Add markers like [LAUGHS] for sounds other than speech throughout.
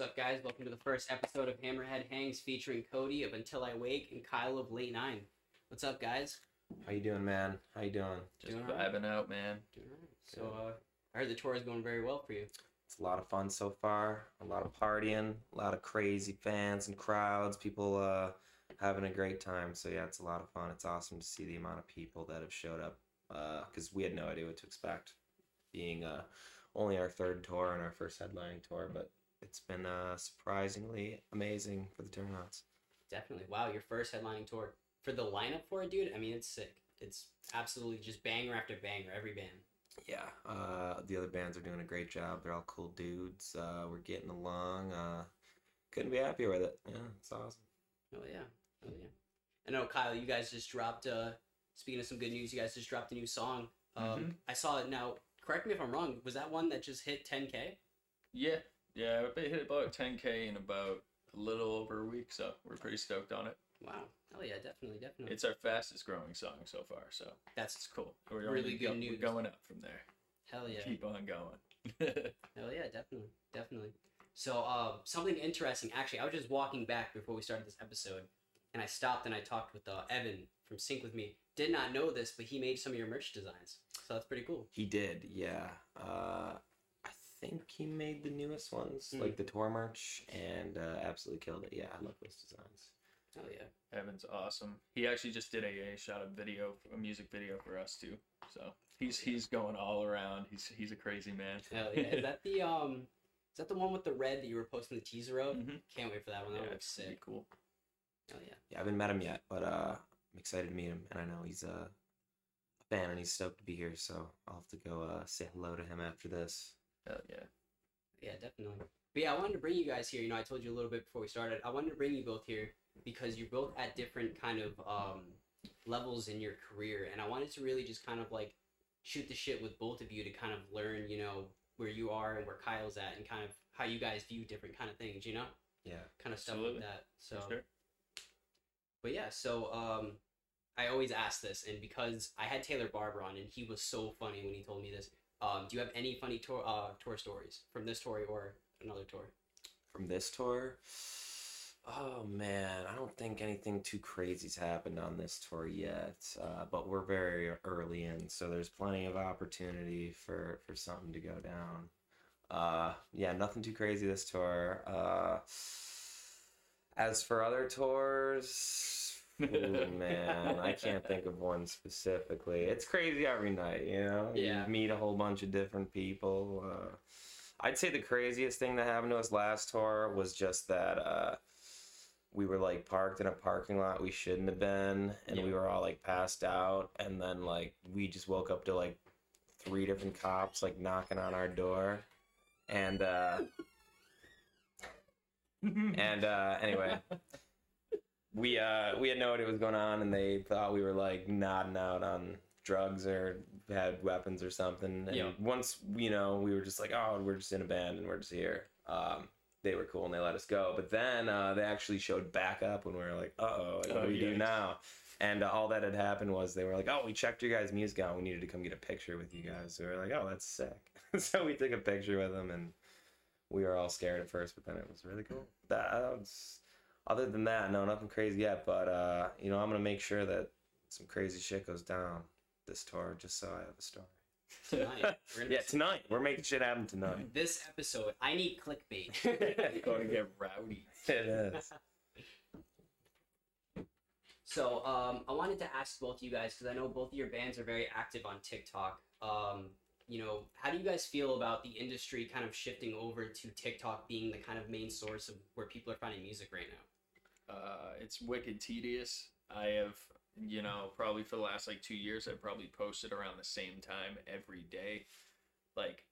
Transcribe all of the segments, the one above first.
What's up, guys? Welcome to the first episode of Hammerhead Hangs featuring Cody of Until I Wake and Kyle of Late Nine. What's up, guys? How you doing, man? How you doing? Just Doing all right. vibing out, man. Doing all right. So, uh, I heard the tour is going very well for you. It's a lot of fun so far. A lot of partying, a lot of crazy fans and crowds. People uh, having a great time. So yeah, it's a lot of fun. It's awesome to see the amount of people that have showed up because we had no idea what to expect. Being uh, only our third tour and our first headlining tour, but it's been uh, surprisingly amazing for the turnouts. Definitely. Wow, your first headlining tour. For the lineup for it, dude, I mean, it's sick. It's absolutely just banger after banger, every band. Yeah, uh, the other bands are doing a great job. They're all cool dudes. Uh, we're getting along. Uh, couldn't be happier with it. Yeah, it's awesome. Oh, yeah. Oh, yeah. I know, Kyle, you guys just dropped, uh, speaking of some good news, you guys just dropped a new song. Um, Mhm. I saw it now. Correct me if I'm wrong. Was that one that just hit 10K? Yeah, yeah. We hit about 10k in about a little over a week, so we're pretty stoked on it. Wow. Oh, yeah, definitely, definitely. It's our fastest growing song so far, so That's it's cool. We're Really good go- news. We're going up from there. hell yeah. Keep on going. [LAUGHS] Oh yeah, definitely, definitely. So, uh, something interesting. Actually, I was just walking back before we started this episode, and I stopped and I talked with uh, Evan from Sync with Me. Did not know this, but he made some of your merch designs. So that's pretty cool. He did, yeah. Uh, I think he made the newest ones, Mm. like the tour merch, and uh, absolutely killed it. Yeah, I love those designs. Oh yeah. Evan's awesome. He actually just did a, a shot of video, a music video for us too. So he's he's going all around. He's he's a crazy man. Hell yeah. Is that the [LAUGHS] um? Is that the one with the red that you were posting the teaser of? Mhm. Can't wait for that one. That Yeah, looks it's sick. cool. Oh yeah. Yeah, I haven't met him yet, but uh, I'm excited to meet him, and I know he's uh, a fan and he's stoked to be here. So I'll have to go uh, say hello to him after this. Hell yeah. Yeah, definitely. But yeah, I wanted to bring you guys here. You know, I told you a little bit before we started. I wanted to bring you both here because you're both at different kind of um, levels in your career, and I wanted to really just kind of like shoot the shit with both of you to kind of learn, you know, where you are and where Kyle's at, and kind of how you guys view different kind of things. You know, Yeah, kind of stuff Absolutely. like that. So, sure. but yeah, so um, I always ask this, and because I had Taylor Barber on, and he was so funny when he told me this. Um, do you have any funny tour uh, tour stories from this tour or another tour? from this tour. Oh man, I don't think anything too crazy's happened on this tour yet, uh, but we're very early in, so there's plenty of opportunity for for something to go down. Uh, yeah, nothing too crazy this tour. Uh, as for other tours, ooh, [LAUGHS] man, I can't think of one specifically. It's crazy every night, you know. Yeah. You meet a whole bunch of different people. Uh, I'd say the craziest thing that happened to us last tour was just that uh, we were like parked in a parking lot we shouldn't have been, and we were all like passed out, and then like we just woke up to like three different cops like knocking on our door, and uh, [LAUGHS] and uh, anyway, we uh we had no idea what was going on, and they thought we were like nodding out on drugs or had weapons or something. And Yeah. once you know, we were just like, oh, we're just in a band and we're just here. Um, they were cool and they let us go. But then uh, they actually showed back up when we were like, uh oh, what do Oh, we do now? And uh, all that had happened was they were like, oh, we checked your guys' music out. We needed to come get a picture with you guys. So we were like, oh, that's sick. [LAUGHS] so we took a picture with them and we were all scared at first, but then it was really cool. That was, other than that, no, nothing crazy yet. But uh, you know, I'm gonna make sure that some crazy shit goes down this tour, just so I have a story. Tonight, [LAUGHS] we're Yeah, tonight we're making shit happen tonight. [LAUGHS] this episode, I need clickbait. It's going to get rowdy. it is. [LAUGHS] So, um, I wanted to ask both of you guys because I know both of your bands are very active on TikTok. Um, you know, how do you guys feel about the industry kind of shifting over to TikTok being the kind of main source of where people are finding music right now? Uh, it's wicked tedious. I have, you know, probably for the last like two years, I've probably posted around the same time every day, like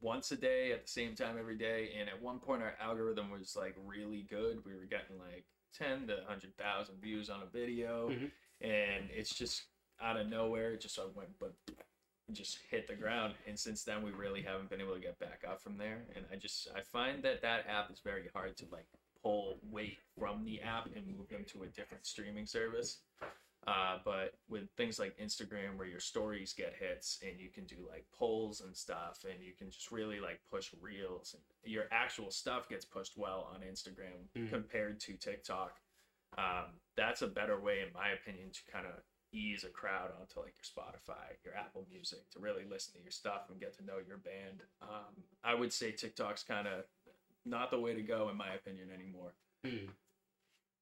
once a day at the same time every day. And at one point, our algorithm was like really good. We were getting like 10 to 100,000 views on a video. Mhm. And it's just out of nowhere, it just of went, but just hit the ground. And since then, we really haven't been able to get back up from there. And I just, I find that that app is very hard to like pull weight from the app and move them to a different streaming service. Uh, but with things like Instagram, where your stories get hits and you can do like polls and stuff, and you can just really like push reels, and your actual stuff gets pushed well on Instagram Mhm. compared to TikTok. Um, that's a better way, in my opinion, to kind of ease a crowd onto like your Spotify, your Apple Music, to really listen to your stuff and get to know your band. Um, I would say TikTok's kind of not the way to go, in my opinion, anymore. Hmm.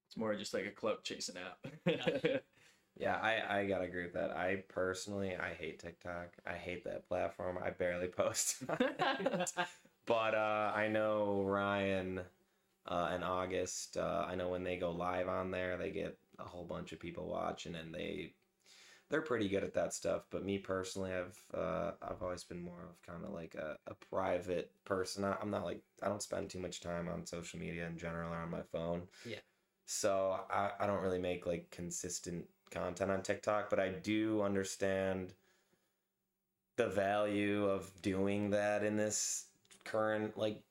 It's more just like a clout chasing app. [LAUGHS] Yeah, I, I gotta agree with that. I personally I hate TikTok. I hate that platform. I barely post. [LAUGHS] but uh, I know Ryan uh, and August. Uh, I know when they go live on there, they get a whole bunch of people watching, and they they're pretty good at that stuff. But me personally, I've uh, I've always been more of kind of like a, a private person. I, I'm not like I don't spend too much time on social media in general or on my phone. Yeah. So I, I don't really make like consistent content on TikTok, but I do understand the value of doing that in this current like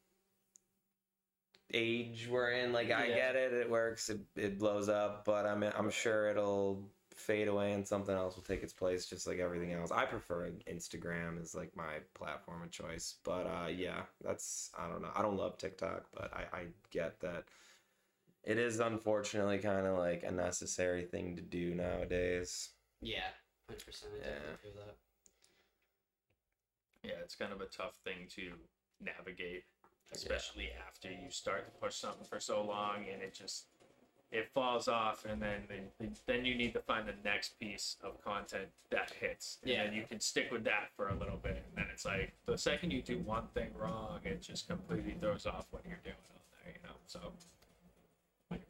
age we're in. Like I Yeah. get it, it works, it, it blows up, but I'm I'm sure it'll fade away and something else will take its place just like everything else. I prefer Instagram is like my platform of choice. But uh yeah, that's I don't know. I don't love TikTok, but I, I get that it is unfortunately kind of like a necessary thing to do nowadays. Yeah, hundred percent. I Yeah. definitely that. yeah, it's kind of a tough thing to navigate, especially after you start to push something for so long and it just it falls off, and then then, then you need to find the next piece of content that hits, and Yeah. then you can stick with that for a little bit, and then it's like the second you do one thing wrong, it just completely throws off what you're doing on there, you know. So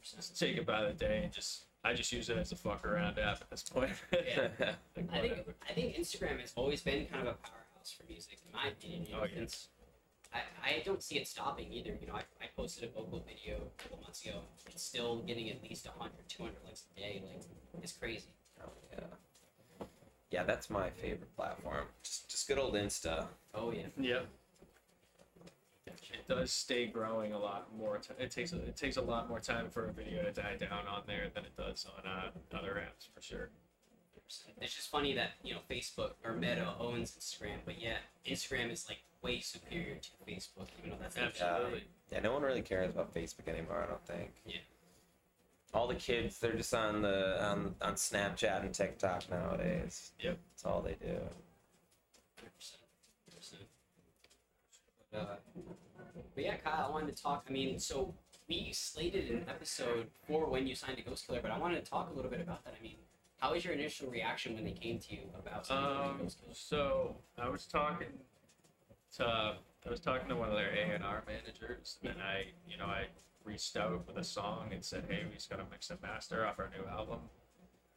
just take it by the day and just I just use it as a fuck around app at this point. [LAUGHS] Yeah. Like, I think. I think Instagram has always been kind of a powerhouse for music, in my opinion. You know, Oh, yeah. It's, I, I don't see it stopping either. You know, I, I posted a vocal video a couple months ago. It's still getting at least 100, 200 likes a day. Like, it's crazy. Oh, yeah. Yeah, that's my favorite platform. Just just good old Insta. Oh yeah. Yeah. It does stay growing a lot more. T- it takes a, it takes a lot more time for a video to die down on there than it does on uh, other apps for sure. It's just funny that you know Facebook or Meta owns Instagram, but yet Instagram is like way superior to Facebook, even though that's not Absolutely. Yeah, no one really cares about Facebook anymore. I don't think. Yeah. All the kids, they're just on the on on Snapchat and TikTok nowadays. Yep. That's all they do. 100%. 100%. But, uh, but yeah, Kyle, I wanted to talk. I mean, so we slated an episode for when you signed a Ghost Killer, but I wanted to talk a little bit about that. I mean, how was your initial reaction when they came to you about Um, Ghost Killer? so I was talking to I was talking to one of their A and R managers, and I, you know, I reached out with a song and said, "Hey, we just got to mix and master off our new album,"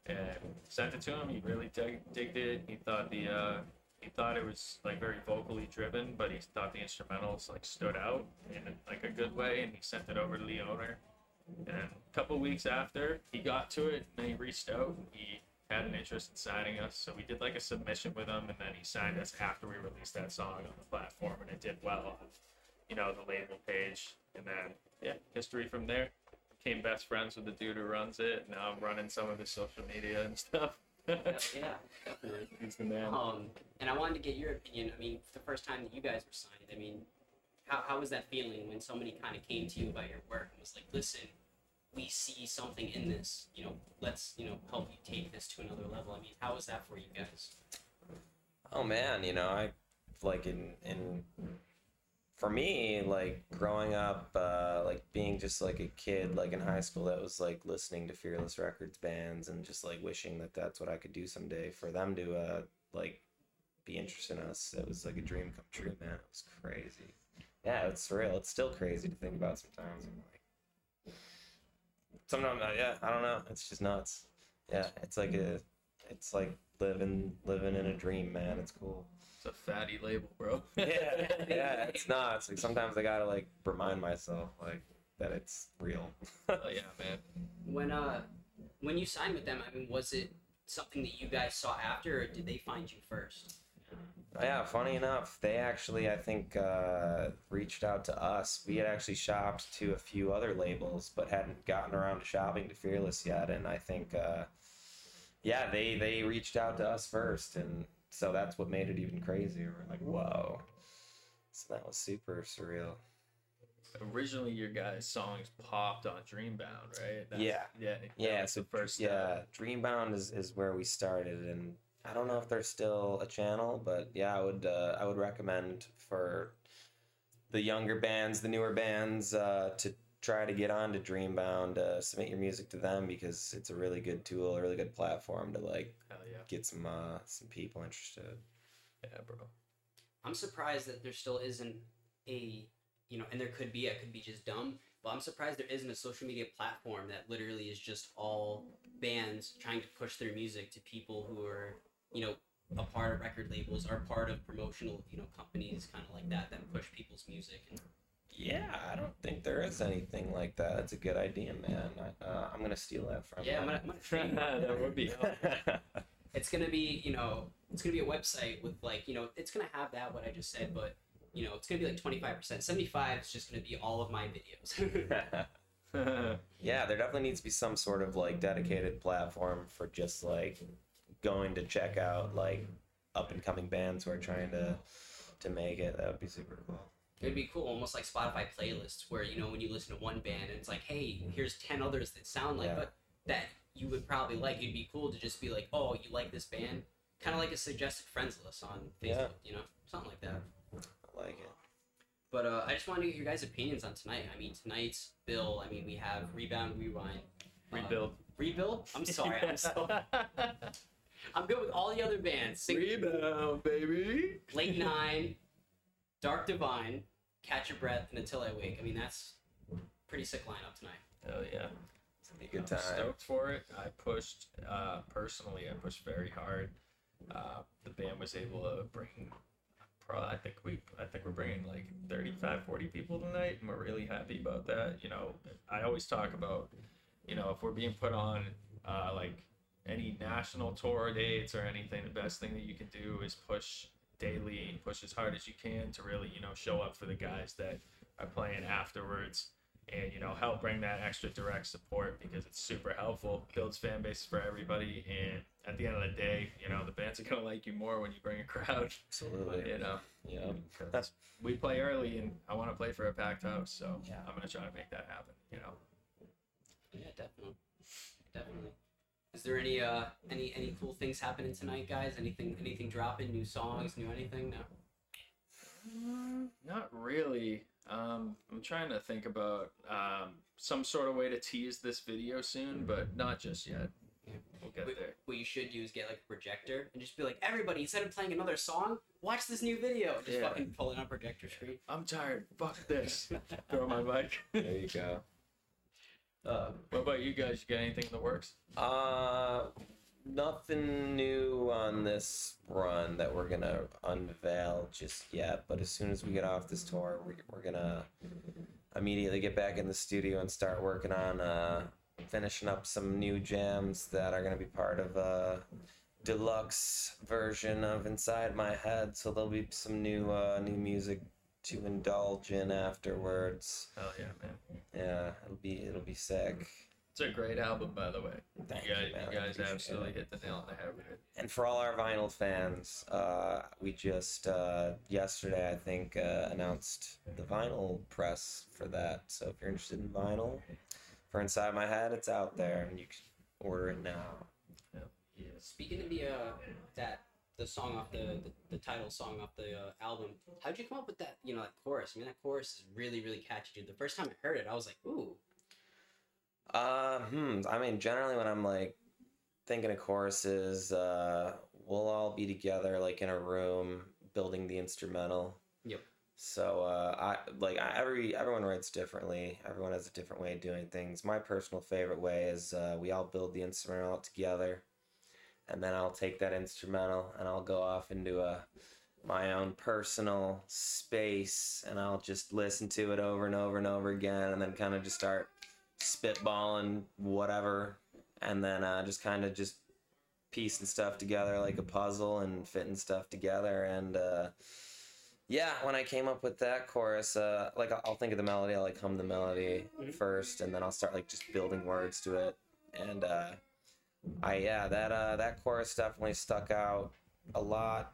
and sent it to him. He really dig, digged it. He thought the uh, he thought it was like very vocally driven, but he thought the instrumentals like stood out in like a good way, and he sent it over to the owner. And a couple weeks after he got to it, and he reached out. And he had an interest in signing us, so we did like a submission with him, and then he signed us after we released that song on the platform, and it did well on, you know, the label page. And then yeah, history from there. Became best friends with the dude who runs it. Now I'm running some of his social media and stuff. [LAUGHS] yeah, definitely. He's the man. Um, and I wanted to get your opinion. I mean, the first time that you guys were signed, I mean, how, how was that feeling when somebody kind of came to you about your work and was like, listen, we see something in this, you know, let's, you know, help you take this to another level. I mean, how was that for you guys? Oh man, you know, I like in in for me, like growing up, uh, like being just like a kid, like in high school, that was like listening to Fearless Records bands and just like wishing that that's what I could do someday. For them to uh, like be interested in us, it was like a dream come true, man. It was crazy. Yeah, it's surreal. It's still crazy to think about sometimes. I'm like, sometimes, uh, yeah, I don't know. It's just nuts. Yeah, it's like a, it's like living living in a dream, man. It's cool. It's a fatty label, bro. [LAUGHS] [LAUGHS] yeah, yeah, it's nuts. Like sometimes I gotta like remind myself like that it's real. [LAUGHS] Oh yeah, man. When uh, when you signed with them, I mean, was it something that you guys saw after, or did they find you first? Yeah, funny enough, they actually I think uh, reached out to us. We had actually shopped to a few other labels, but hadn't gotten around to shopping to Fearless yet. And I think uh, yeah, they they reached out to us first, and so that's what made it even crazier. We're like, whoa. So that was super surreal. Originally, your guys' songs popped on Dreambound, right? Yeah. Yeah. Yeah, so the first. yeah, uh, Dreambound is, is where we started, and I don't know if there's still a channel, but yeah, I would uh, I would recommend for the younger bands, the newer bands, uh, to try to get on to Dreambound, uh, submit your music to them because it's a really good tool, a really good platform to like yeah. get some uh, some people interested. Yeah, bro. I'm surprised that there still isn't a, you know, and there could be, I could be just dumb, but I'm surprised there isn't a social media platform that literally is just all bands trying to push their music to people who are, you know, a part of record labels, are part of promotional, you know, companies, kind of like that, that push people's music. And Yeah, I don't think there is anything like that. That's a good idea, man. I, uh, I'm gonna steal that from yeah, I'm you. gonna, I'm gonna trademark [LAUGHS] that would be. [LAUGHS] it's gonna be you know it's gonna be a website with like you know it's gonna have that what i just said but you know it's gonna be like 25% 75 is just gonna be all of my videos [LAUGHS] yeah, there definitely needs to be some sort of like dedicated platform for just like going to check out like up and coming bands who are trying to to make it. That would be super cool. it'd be cool almost like spotify playlists where you know when you listen to one band and it's like hey here's 10 others that sound like Yeah. but that you would probably like it'd be cool to just be like oh you like this band kind of like a suggested friends list on facebook Yeah. you know something like that I like it. But uh, I just wanted to get your guys' opinions on tonight. I mean, tonight's bill. I mean, we have rebound, rewind, uh, Rebuild. rebuild. I'm sorry. I'm so. [LAUGHS] [LAUGHS] I'm good with all the other bands. Sing- Rebound, baby. Late Nine, Dark Divine, Catch Your Breath, and Until I Wake. I mean, that's pretty sick lineup tonight. Hell yeah. It's gonna be a good I'm time. stoked for it. I pushed uh, personally. I pushed very hard. Uh, the band was able to bring. Probably, I think we, I think we're bringing like 35, 40 people tonight, and we're really happy about that. You know, I always talk about, you know, if we're being put on uh, like any national tour dates or anything, the best thing that you can do is push daily and push as hard as you can to really, you know, show up for the guys that are playing afterwards and you know help bring that extra direct support because it's super helpful builds fan bases for everybody and at the end of the day you know the bands are going to like you more when you bring a crowd Absolutely. you know Yeah. 'cause we play early and i want to play for a packed house so Yeah. i'm going to try to make that happen you know Yeah, definitely, definitely. Is there any uh any any cool things happening tonight, guys? Anything anything dropping? New songs? New anything? No. not really um, i'm trying to think about um, some sort of way to tease this video soon but not just yet Yeah. we'll get Wait, there what you should do is get like a projector and just be like, everybody, instead of playing another song, watch this new video. Just Yeah. fucking pull it on projector screen. i'm tired fuck this throw my mic There you go. Uh, what about you guys you got anything in the works Uh, nothing new on this run that we're gonna unveil just yet. But as soon as we get off this tour, we're, we're gonna immediately get back in the studio and start working on uh, finishing up some new jams that are gonna be part of a deluxe version of Inside My Head. So there'll be some new uh, new music to indulge in afterwards. hell yeah Yeah, it'll be it'll be sick. It's a great album, by the way. Thank you guys, you, man. you guys absolutely it. hit the nail on the head with it. And for all our vinyl fans, uh, we just uh, yesterday I think uh, announced the vinyl press for that. So if you're interested in vinyl, for Inside My Head, it's out there and you can order it now. Yeah. speaking of the uh, that the song off the, the the title song off the uh, album, how'd you come up with that? You know, that chorus. I mean, that chorus is really really catchy, dude. The first time I heard it, I was like, ooh. Uh, hmm. I mean, generally when I'm like thinking of choruses, uh, we'll all be together like in a room building the instrumental. Yep. So uh, I like I, every everyone writes differently. Everyone has a different way of doing things. My personal favorite way is uh, we all build the instrumental together, and then I'll take that instrumental and I'll go off into a my own personal space and I'll just listen to it over and over and over again, and then kind of just start spitballing whatever, and then uh, just kind of just piecing stuff together like a puzzle and fitting stuff together and. Uh, yeah, when I came up with that chorus, uh, like I'll- think of the melody, I'll like hum the melody Mhm. first, and then I'll start like just building words to it. And uh, I yeah, that uh that chorus definitely stuck out a lot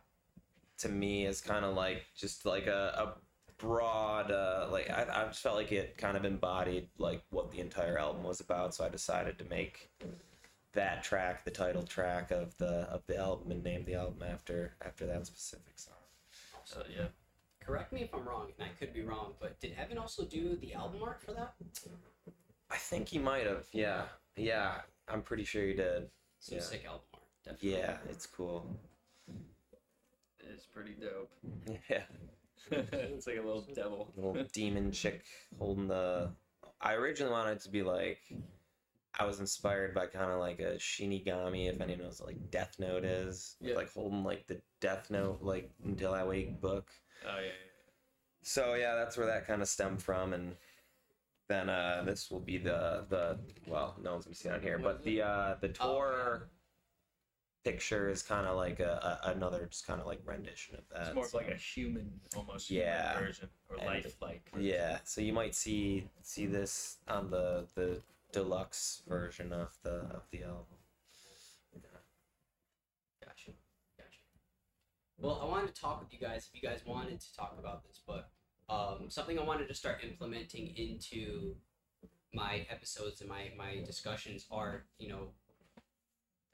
to me as kind of like just like a, a broad uh like I, I just felt like it kind of embodied like what the entire album was about so i decided to make that track the title track of the of the album and name the album after after that specific song So yeah. Correct me if I'm wrong, and I could be wrong, but did Evan also do the album art for that? i think he might have yeah yeah i'm pretty sure you did Some Yeah. sick album art, definitely. yeah it's cool It's pretty dope. yeah [LAUGHS] it's like a little devil. little demon chick holding the. I originally wanted it to be like. I was inspired by kind of like a Shinigami, if anyone knows what like Death Note is, with Yeah. like holding like the Death Note like Until I Wake book. Oh yeah. yeah. So yeah, that's where that kind of stemmed from, and then uh, this will be the the well, no one's gonna see it on here, but the uh, the Oh, tour picture is kind of like a, a another just kind of like rendition of that. It's more of so- like a human, almost Yeah. human version or And- lifelike. Yeah, so you might see see this on the the deluxe version of the of the album. Gotcha. Gotcha. Well, I wanted to talk with you guys if you guys wanted to talk about this, but um, something I wanted to start implementing into my episodes and my, my discussions are, you know,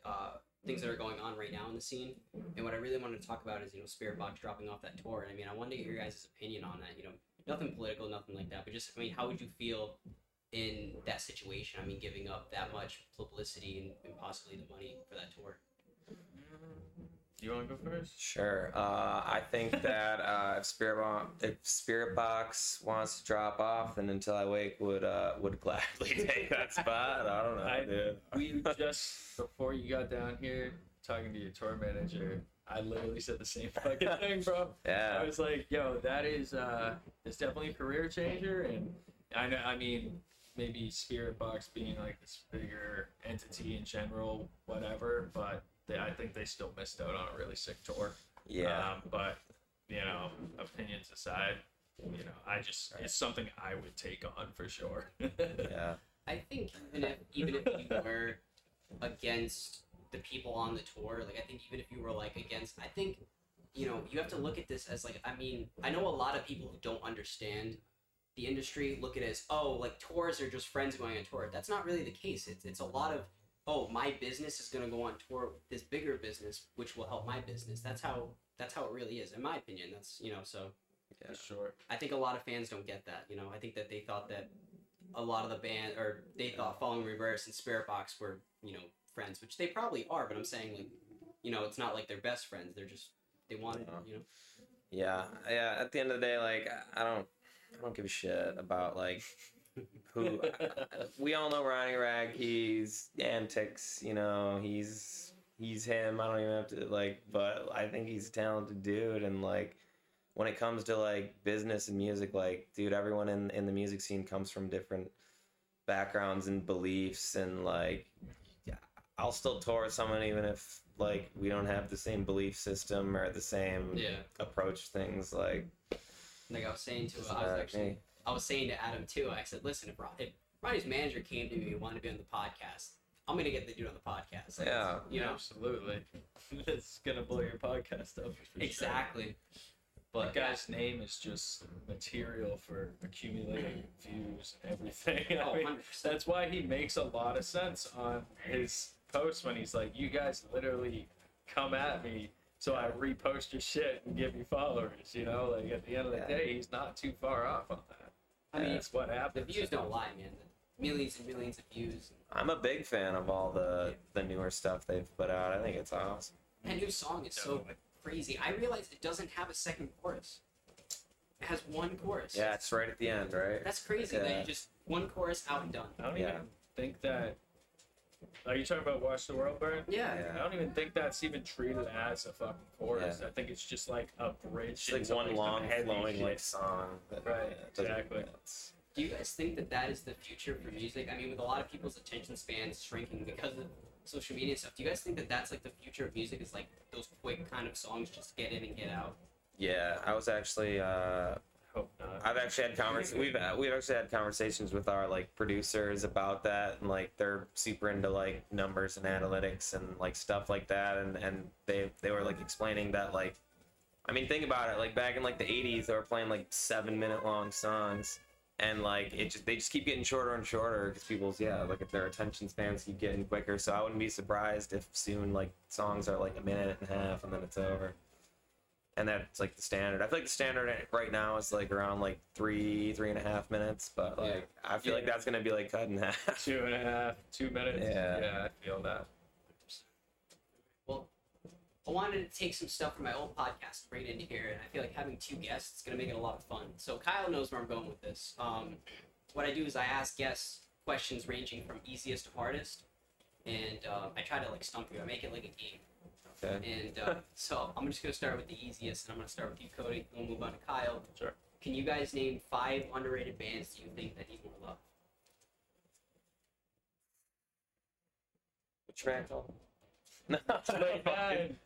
uh, things that are going on right now in the scene. And what I really wanted to talk about is, you know, Spiritbox dropping off that tour. And I mean, I wanted to get your guys' opinion on that. You know, nothing political, nothing like that, but just, I mean, how would you feel in that situation? I mean, giving up that much publicity and, and possibly the money for that tour. You want to go first? Sure. Uh, I think that uh, if Spiritbox if Spiritbox wants to drop off, then Until I Wake would uh, would gladly [LAUGHS] take that spot. I don't know, I- dude. We just before you got down here talking to your tour manager, I literally said the same fucking [LAUGHS] thing, bro. Yeah. I was like, yo, that is uh it's definitely a career changer and I know I mean maybe Spiritbox being like this bigger entity in general, whatever, but they, I think they still missed out on a really sick tour. Yeah. Um, but you know, opinions aside, you know, I just it's something I would take on for sure. [LAUGHS] Yeah. I think even if even if you [LAUGHS] were against the people on the tour, like I think even if you were like against, I think you know you have to look at this as like I mean I know a lot of people who don't understand the industry look at it as oh like tours are just friends going on tour. That's not really the case. It's it's a lot of oh my business is gonna go on tour with this bigger business which will help my business. That's how that's how it really is in my opinion. That's you know so. Yeah. Sure. I think a lot of fans don't get that. You know, I think that they thought that a lot of the band, or they thought Falling Reverse and Spiritbox were, you know, friends, which they probably are. But I'm saying, like, you know, it's not like they're best friends. They're just they wanted, you know. Yeah. Yeah. At the end of the day, like I don't I don't give a shit about like who [LAUGHS] we all know Ronnie Radke, he's antics, you know, he's he's him. I don't even have to like but I think he's a talented dude and like when it comes to like business and music, like dude, everyone in in the music scene comes from different backgrounds and beliefs and like yeah, I'll still tour with someone even if like we don't have the same belief system or the same Yeah. approach things like Like I was saying to, doesn't I was actually, me. I was saying to Adam too. I said, listen, if, Ron, if Ronnie's manager came to me and wanted to be on the podcast, I'm gonna get the dude on the podcast. Like, Yeah. You know. absolutely. [LAUGHS] it's gonna blow your podcast up. For Exactly. Sure. But That guy's name is just material for accumulating views and everything. [LAUGHS] I Oh, mean, 100%. that's why he makes a lot of sense on his posts when he's like, "You guys literally come at me, so I repost your shit and give you followers." You know, like at the end of the Yeah. day, he's not too far off on that. I mean, that's what the happens. views don't lie, man. Millions and millions of views. I'm a big fan of all the the newer stuff they've put out. I think it's awesome. That new song is so crazy. I realized it doesn't have a second chorus. It has one chorus. Yeah, it's right at the end, right? That's crazy that Yeah. you just one chorus out and done. I don't Yeah. even think that. Are you talking about "Watch the World Burn"? Yeah. Yeah. I don't even think that's even treated as a fucking chorus. I think it's just like a bridge. It's like one some long heavy flowing like song. That, Right, yeah, exactly. it's- Do you guys think that that is the future for music? I mean, with a lot of people's attention spans shrinking because of social media stuff, do you guys think that that's like the future of music? Is like those quick kind of songs, just get in and get out. Yeah, I was actually uh, hope not. I've actually had convers we've we've actually had conversations with our like producers about that and like they're super into like numbers and analytics and like stuff like that and and they they were like explaining that like I mean think about it like back in like the 80s they were playing like 7 minute long songs and like it just they just keep getting shorter and shorter because people's yeah like if their attention spans keep getting quicker so I wouldn't be surprised if soon like songs are like a minute and a half and then it's over and that's like the standard. I feel like the standard right now is like around like three, three and a half minutes, but like Yeah. I feel like that's gonna be like cut in [LAUGHS] half. Two and a half, two minutes. Yeah. yeah, I feel that. Well, I wanted to take some stuff from my old podcast right into here, and I feel like having two guests is going to make it a lot of fun. So Kyle knows where I'm going with this. Um, what I do is I ask guests questions ranging from easiest to hardest, and uh, I try to like stump you. I make it like a game. Okay. And uh, so I'm just going to start with the easiest, and I'm going to start with you, Cody. We'll move on to Kyle. Sure. Can you guys name five underrated bands that you think that need more love? Which track? [LAUGHS] No.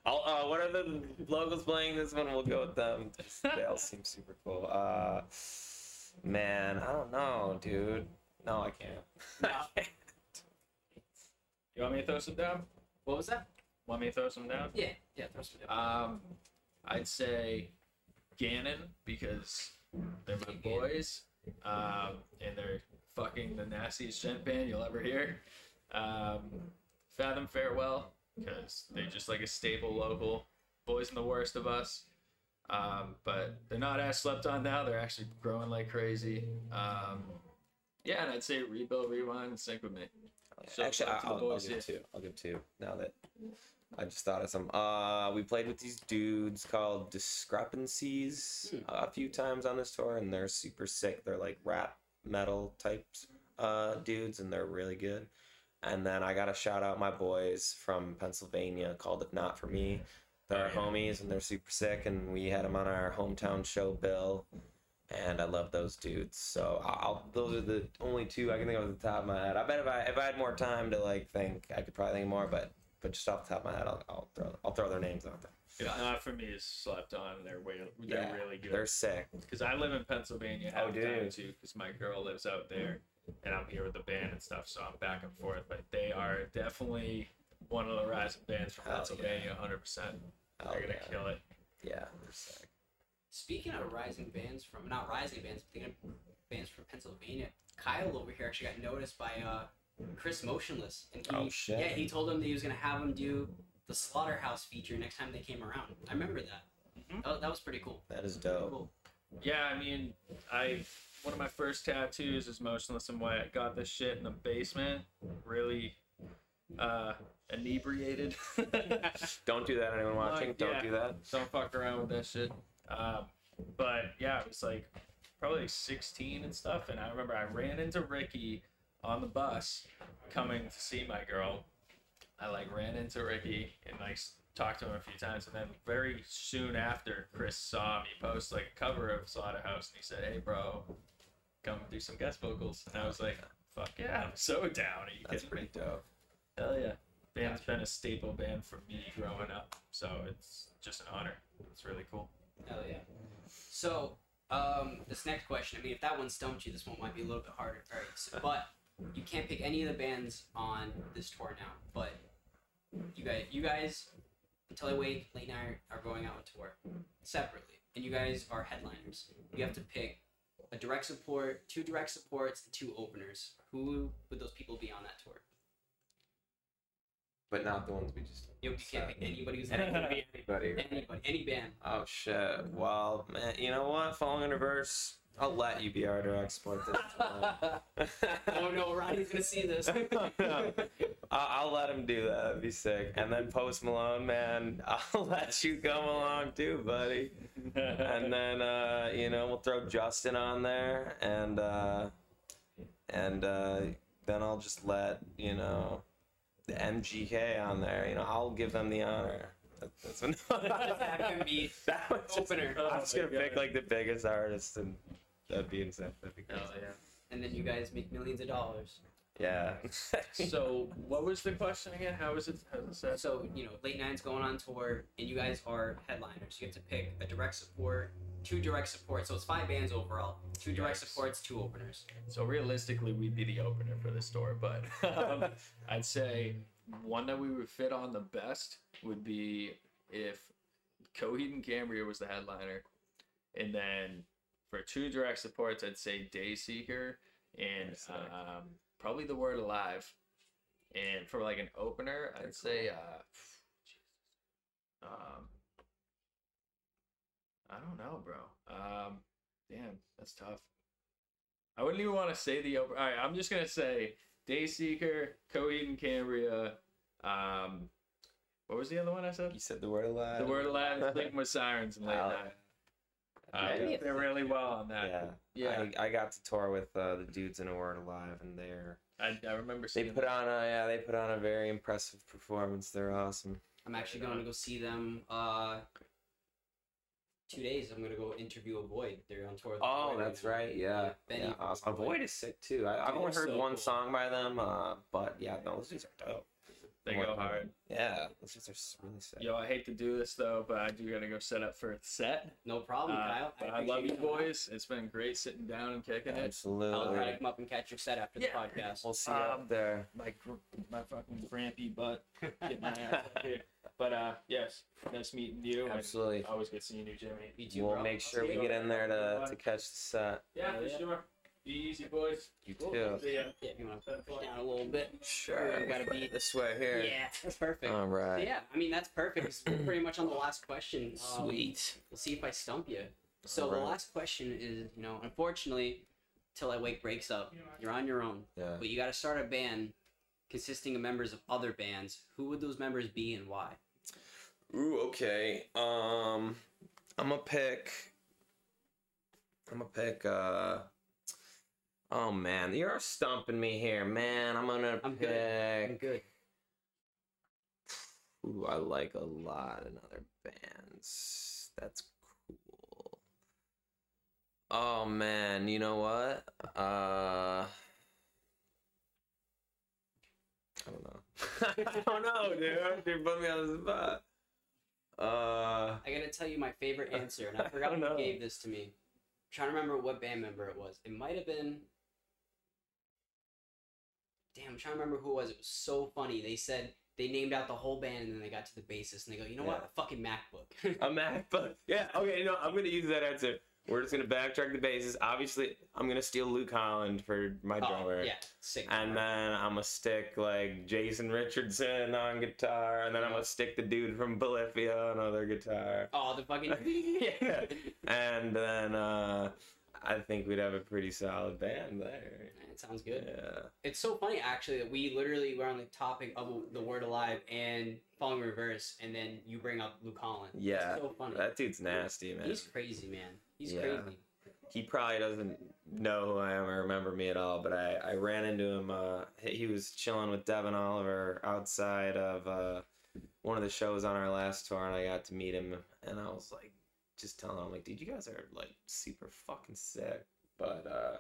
I'll, uh, what are the locals playing this one? We'll go with them. They all seem super cool. Uh, man, I don't know, dude. No, I can't. No. [LAUGHS] You want me to throw some down? What was that? Want me to throw some down? Yeah, yeah, throw some down. Um, I'd say Gannon because they're my boys, um, and they're fucking the nastiest djent band you'll ever hear. Um, Fathom Farewell because they're just like a staple local. Boys and the worst of us. Um, but they're not as slept on now. They're actually growing like crazy. Um, yeah, and I'd say rebuild, rewind, and sync with me. So Actually, to I'll, I'll give yeah. two. I'll give two. Now that I just thought of some. Uh, we played with these dudes called Discrepancies Hmm. a few times on this tour, and they're super sick. They're like rap metal types uh, dudes, and they're really good. And then I got to shout out my boys from Pennsylvania called If Not For Me. They're Oh, yeah. homies, and they're super sick, and we had them on our hometown show bill. And I love those dudes. So I'll, those are the only two I can think of at the top of my head. I bet if I if I had more time to like think, I could probably think more. But but just off the top of my head, I'll, I'll throw I'll throw their names out there. Yeah, not for me is slept on. They're way, they're Yeah, really good. They're sick. Because I live in Pennsylvania Oh, half do the time too. Because my girl lives out there, and I'm here with the band and stuff, so I'm back and forth. But they are definitely one of the rising bands from Hell Pennsylvania, 100. percent Oh, They're gonna yeah. kill it. Yeah, they're sick. Speaking of rising bands from not rising bands, but thinking of bands from Pennsylvania, Kyle over here actually got noticed by uh, Chris Motionless, and he, Oh, shit. yeah, he told him that he was gonna have him do the Slaughterhouse feature next time they came around. I remember that. Mhm. That, that was pretty cool. That is dope. cool. Yeah, I mean, I one of my first tattoos is Motionless In White. I got this shit in the basement, really uh, inebriated. [LAUGHS] Don't do that, anyone watching. Like, Don't yeah. do that. Don't fuck around with that shit. Um, but yeah, it was like probably 16 and stuff. And I remember I ran into Ricky on the bus coming to see my girl. I like ran into Ricky and like talked to him a few times. And then very soon after, Chris saw me post like a cover of Slaughterhouse and he said, Hey, bro, come do some guest vocals. And I was like, Fuck yeah, I'm so down. Are you That's kidding me? pretty dope. Hell yeah. Band's been a staple band for me growing up, so it's just an honor. It's really cool. Hell yeah. So, um, this next question, I mean, if that one stumped you, this one might be a little bit harder. All right, so, but you can't pick any of the bands on this tour now. But you guys, you guys, until I wake, late night are going out on tour separately, and you guys are headliners. You have to pick a direct support, two direct supports, and two openers. Who would those people be on that tour? But not the ones we just. You, you can't pick anybody who's could be anybody. anybody, any band. Oh shit. Well, man, you know what? Falling in Reverse, I'll let you be our direct support this time. [LAUGHS] oh no, Ronnie's gonna see this. [LAUGHS] I- I'll let him do that. That'd be sick. And then Post Malone, man, [LAUGHS] I'll let you come along too, buddy. And then uh, you know we'll throw Justin on there, and uh, and uh, then I'll just let you know the MGK on there. You know I'll give them the honor. That- That's what [LAUGHS] that can be [LAUGHS] that was just, opener. Oh I'm just gonna oh pick like the biggest artists, and that'd be insane. That'd be crazy. and then you guys make millions of dollars. Yeah. [LAUGHS] so, what was the question again? How was it? How was it? So you know, late nine's going on tour, and you guys are headliners. You have to pick a direct support two direct supports. So it's five bands overall. Two direct Yikes. supports, two openers. So realistically, we'd be the opener for this tour, but [LAUGHS] um, I'd say one that we would fit on the best would be if Coheed and Cambria was the headliner, and then for two direct supports, I'd say Dayseeker and That's sick. um, probably the Word Alive, and for like an opener, I'd say uh, um, I don't know, bro. Um, damn, that's tough. I wouldn't even want to say the open. All right, I'm just gonna say Dayseeker, Coheed and Cambria. Um, what was the other one I said? You said the word alive. The Word Alive, Sleeping with Sirens, and [LAUGHS] Late. Night. Uh, Yeah. They're really well on that. Yeah. Yeah, I, I got to tour with uh, the dudes in a word alive, and they're I, I remember they seeing. put on a yeah they put on a very impressive performance. They're awesome. I'm actually going to go see them. Uh, two days. I'm gonna go interview Avoid. They're on tour. with Oh, Void that's right. Yeah, Benny. yeah awesome. Void. Is sick too. I, I've only heard so one cool. song by them, uh, but yeah, no, those dudes are dope. They More go than- hard. Yeah, those dudes are really sick. Yo, I hate to do this though, but I do gotta go set up for a set. No problem, Uh, Kyle. but I, appreciate love you coming out. boys. It's been great sitting down and kicking it. Absolutely. I'll try to come up and catch your set after the podcast. We'll see you Um, up there. My my fucking grampy butt. Get my ass up [LAUGHS] here. But uh, yes, nice meeting you. and Absolutely. Always good seeing you, Jimmy. You too, We'll bro. make sure we get in there to, to catch the set. Yeah, for Yeah. sure. Be easy, boys. You Cool. too. Yeah, if you want to push down a little bit. Sure. We gotta be- this way here. Yeah, that's perfect. All right. So yeah, I mean that's perfect. we're pretty much on the last question. Um, Sweet. We'll see if I stump you. So Alright. the last question is, you know, unfortunately, till I wake breaks up, you're on your own. Yeah. But you got to start a band consisting of members of other bands. Who would those members be and why? Ooh, okay. Um, I'm gonna pick. I'm gonna pick. Uh. Oh man, you're stumping me here, man. I'm gonna I'm good. pick. I'm good. Ooh, I like a lot in other bands. That's cool. Oh man, you know what? Uh I don't know. [LAUGHS] I don't know, dude. You put me on the spot. Uh I gotta tell you my favorite [LAUGHS] answer, and I I forgot don't who know. gave this to me. I'm trying to remember what band member it was. It might have been. Damn, I'm trying to remember who it was. It was so funny. They said they named out the whole band, and then they got to the bassist, and they go, "You know what? A fucking MacBook." a MacBook. Yeah, okay, you know, I'm gonna use that answer. We're just gonna backtrack the bases. Obviously, I'm gonna steal Luke Holland for my Oh, drummer. yeah, sick. And then I'm gonna stick like Jason Richardson on guitar, and then I'm gonna stick the dude from Polyphia on other guitar. oh, the fucking [LAUGHS] yeah. [LAUGHS] And then uh, I think we'd have a pretty solid band there. It sounds good. Yeah. It's so funny actually that we literally were on the topic of the word alive and falling reverse, and then you bring up Luke Holland. It's Yeah. so funny. That dude's nasty, man. He's crazy, man. He's Yeah. crazy. he probably doesn't know who I am or remember me at all, but I, I ran into him. Uh, he was chilling with Devin Oliver outside of uh, one of the shows on our last tour, and I got to meet him, and I was like, just telling him, like, dude, you guys are like super fucking sick. But uh,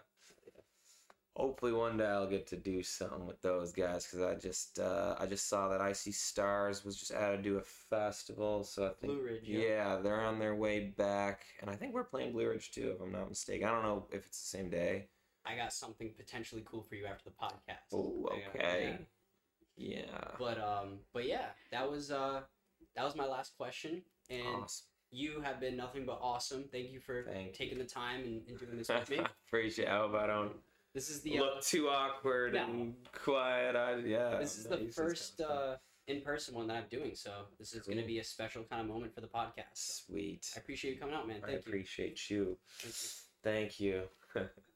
hopefully one day I'll get to do something with those guys because I just uh, I just saw that I See Stars was just added to a festival, so I think Blue Ridge. yeah, they're on their way back, and I think we're playing Blue Ridge too, if I'm not mistaken. I don't know if it's the same day. I got something potentially cool for you after the podcast. Oh, okay. yeah. Yeah. But um, but yeah, that was uh, that was my last question, and Awesome. You have been nothing but awesome. Thank you for Thank taking the time and, and doing this with me. [LAUGHS] Appreciate. I hope I don't This is the uh, look too awkward No. and quiet. I, yeah. this is the used to this first kind of uh, in-person one that I'm doing, so this is going to be a special kind of moment for the podcast. Sweet. I appreciate you coming out, man. I Thank you. appreciate you. Thank you. Thank you. [LAUGHS]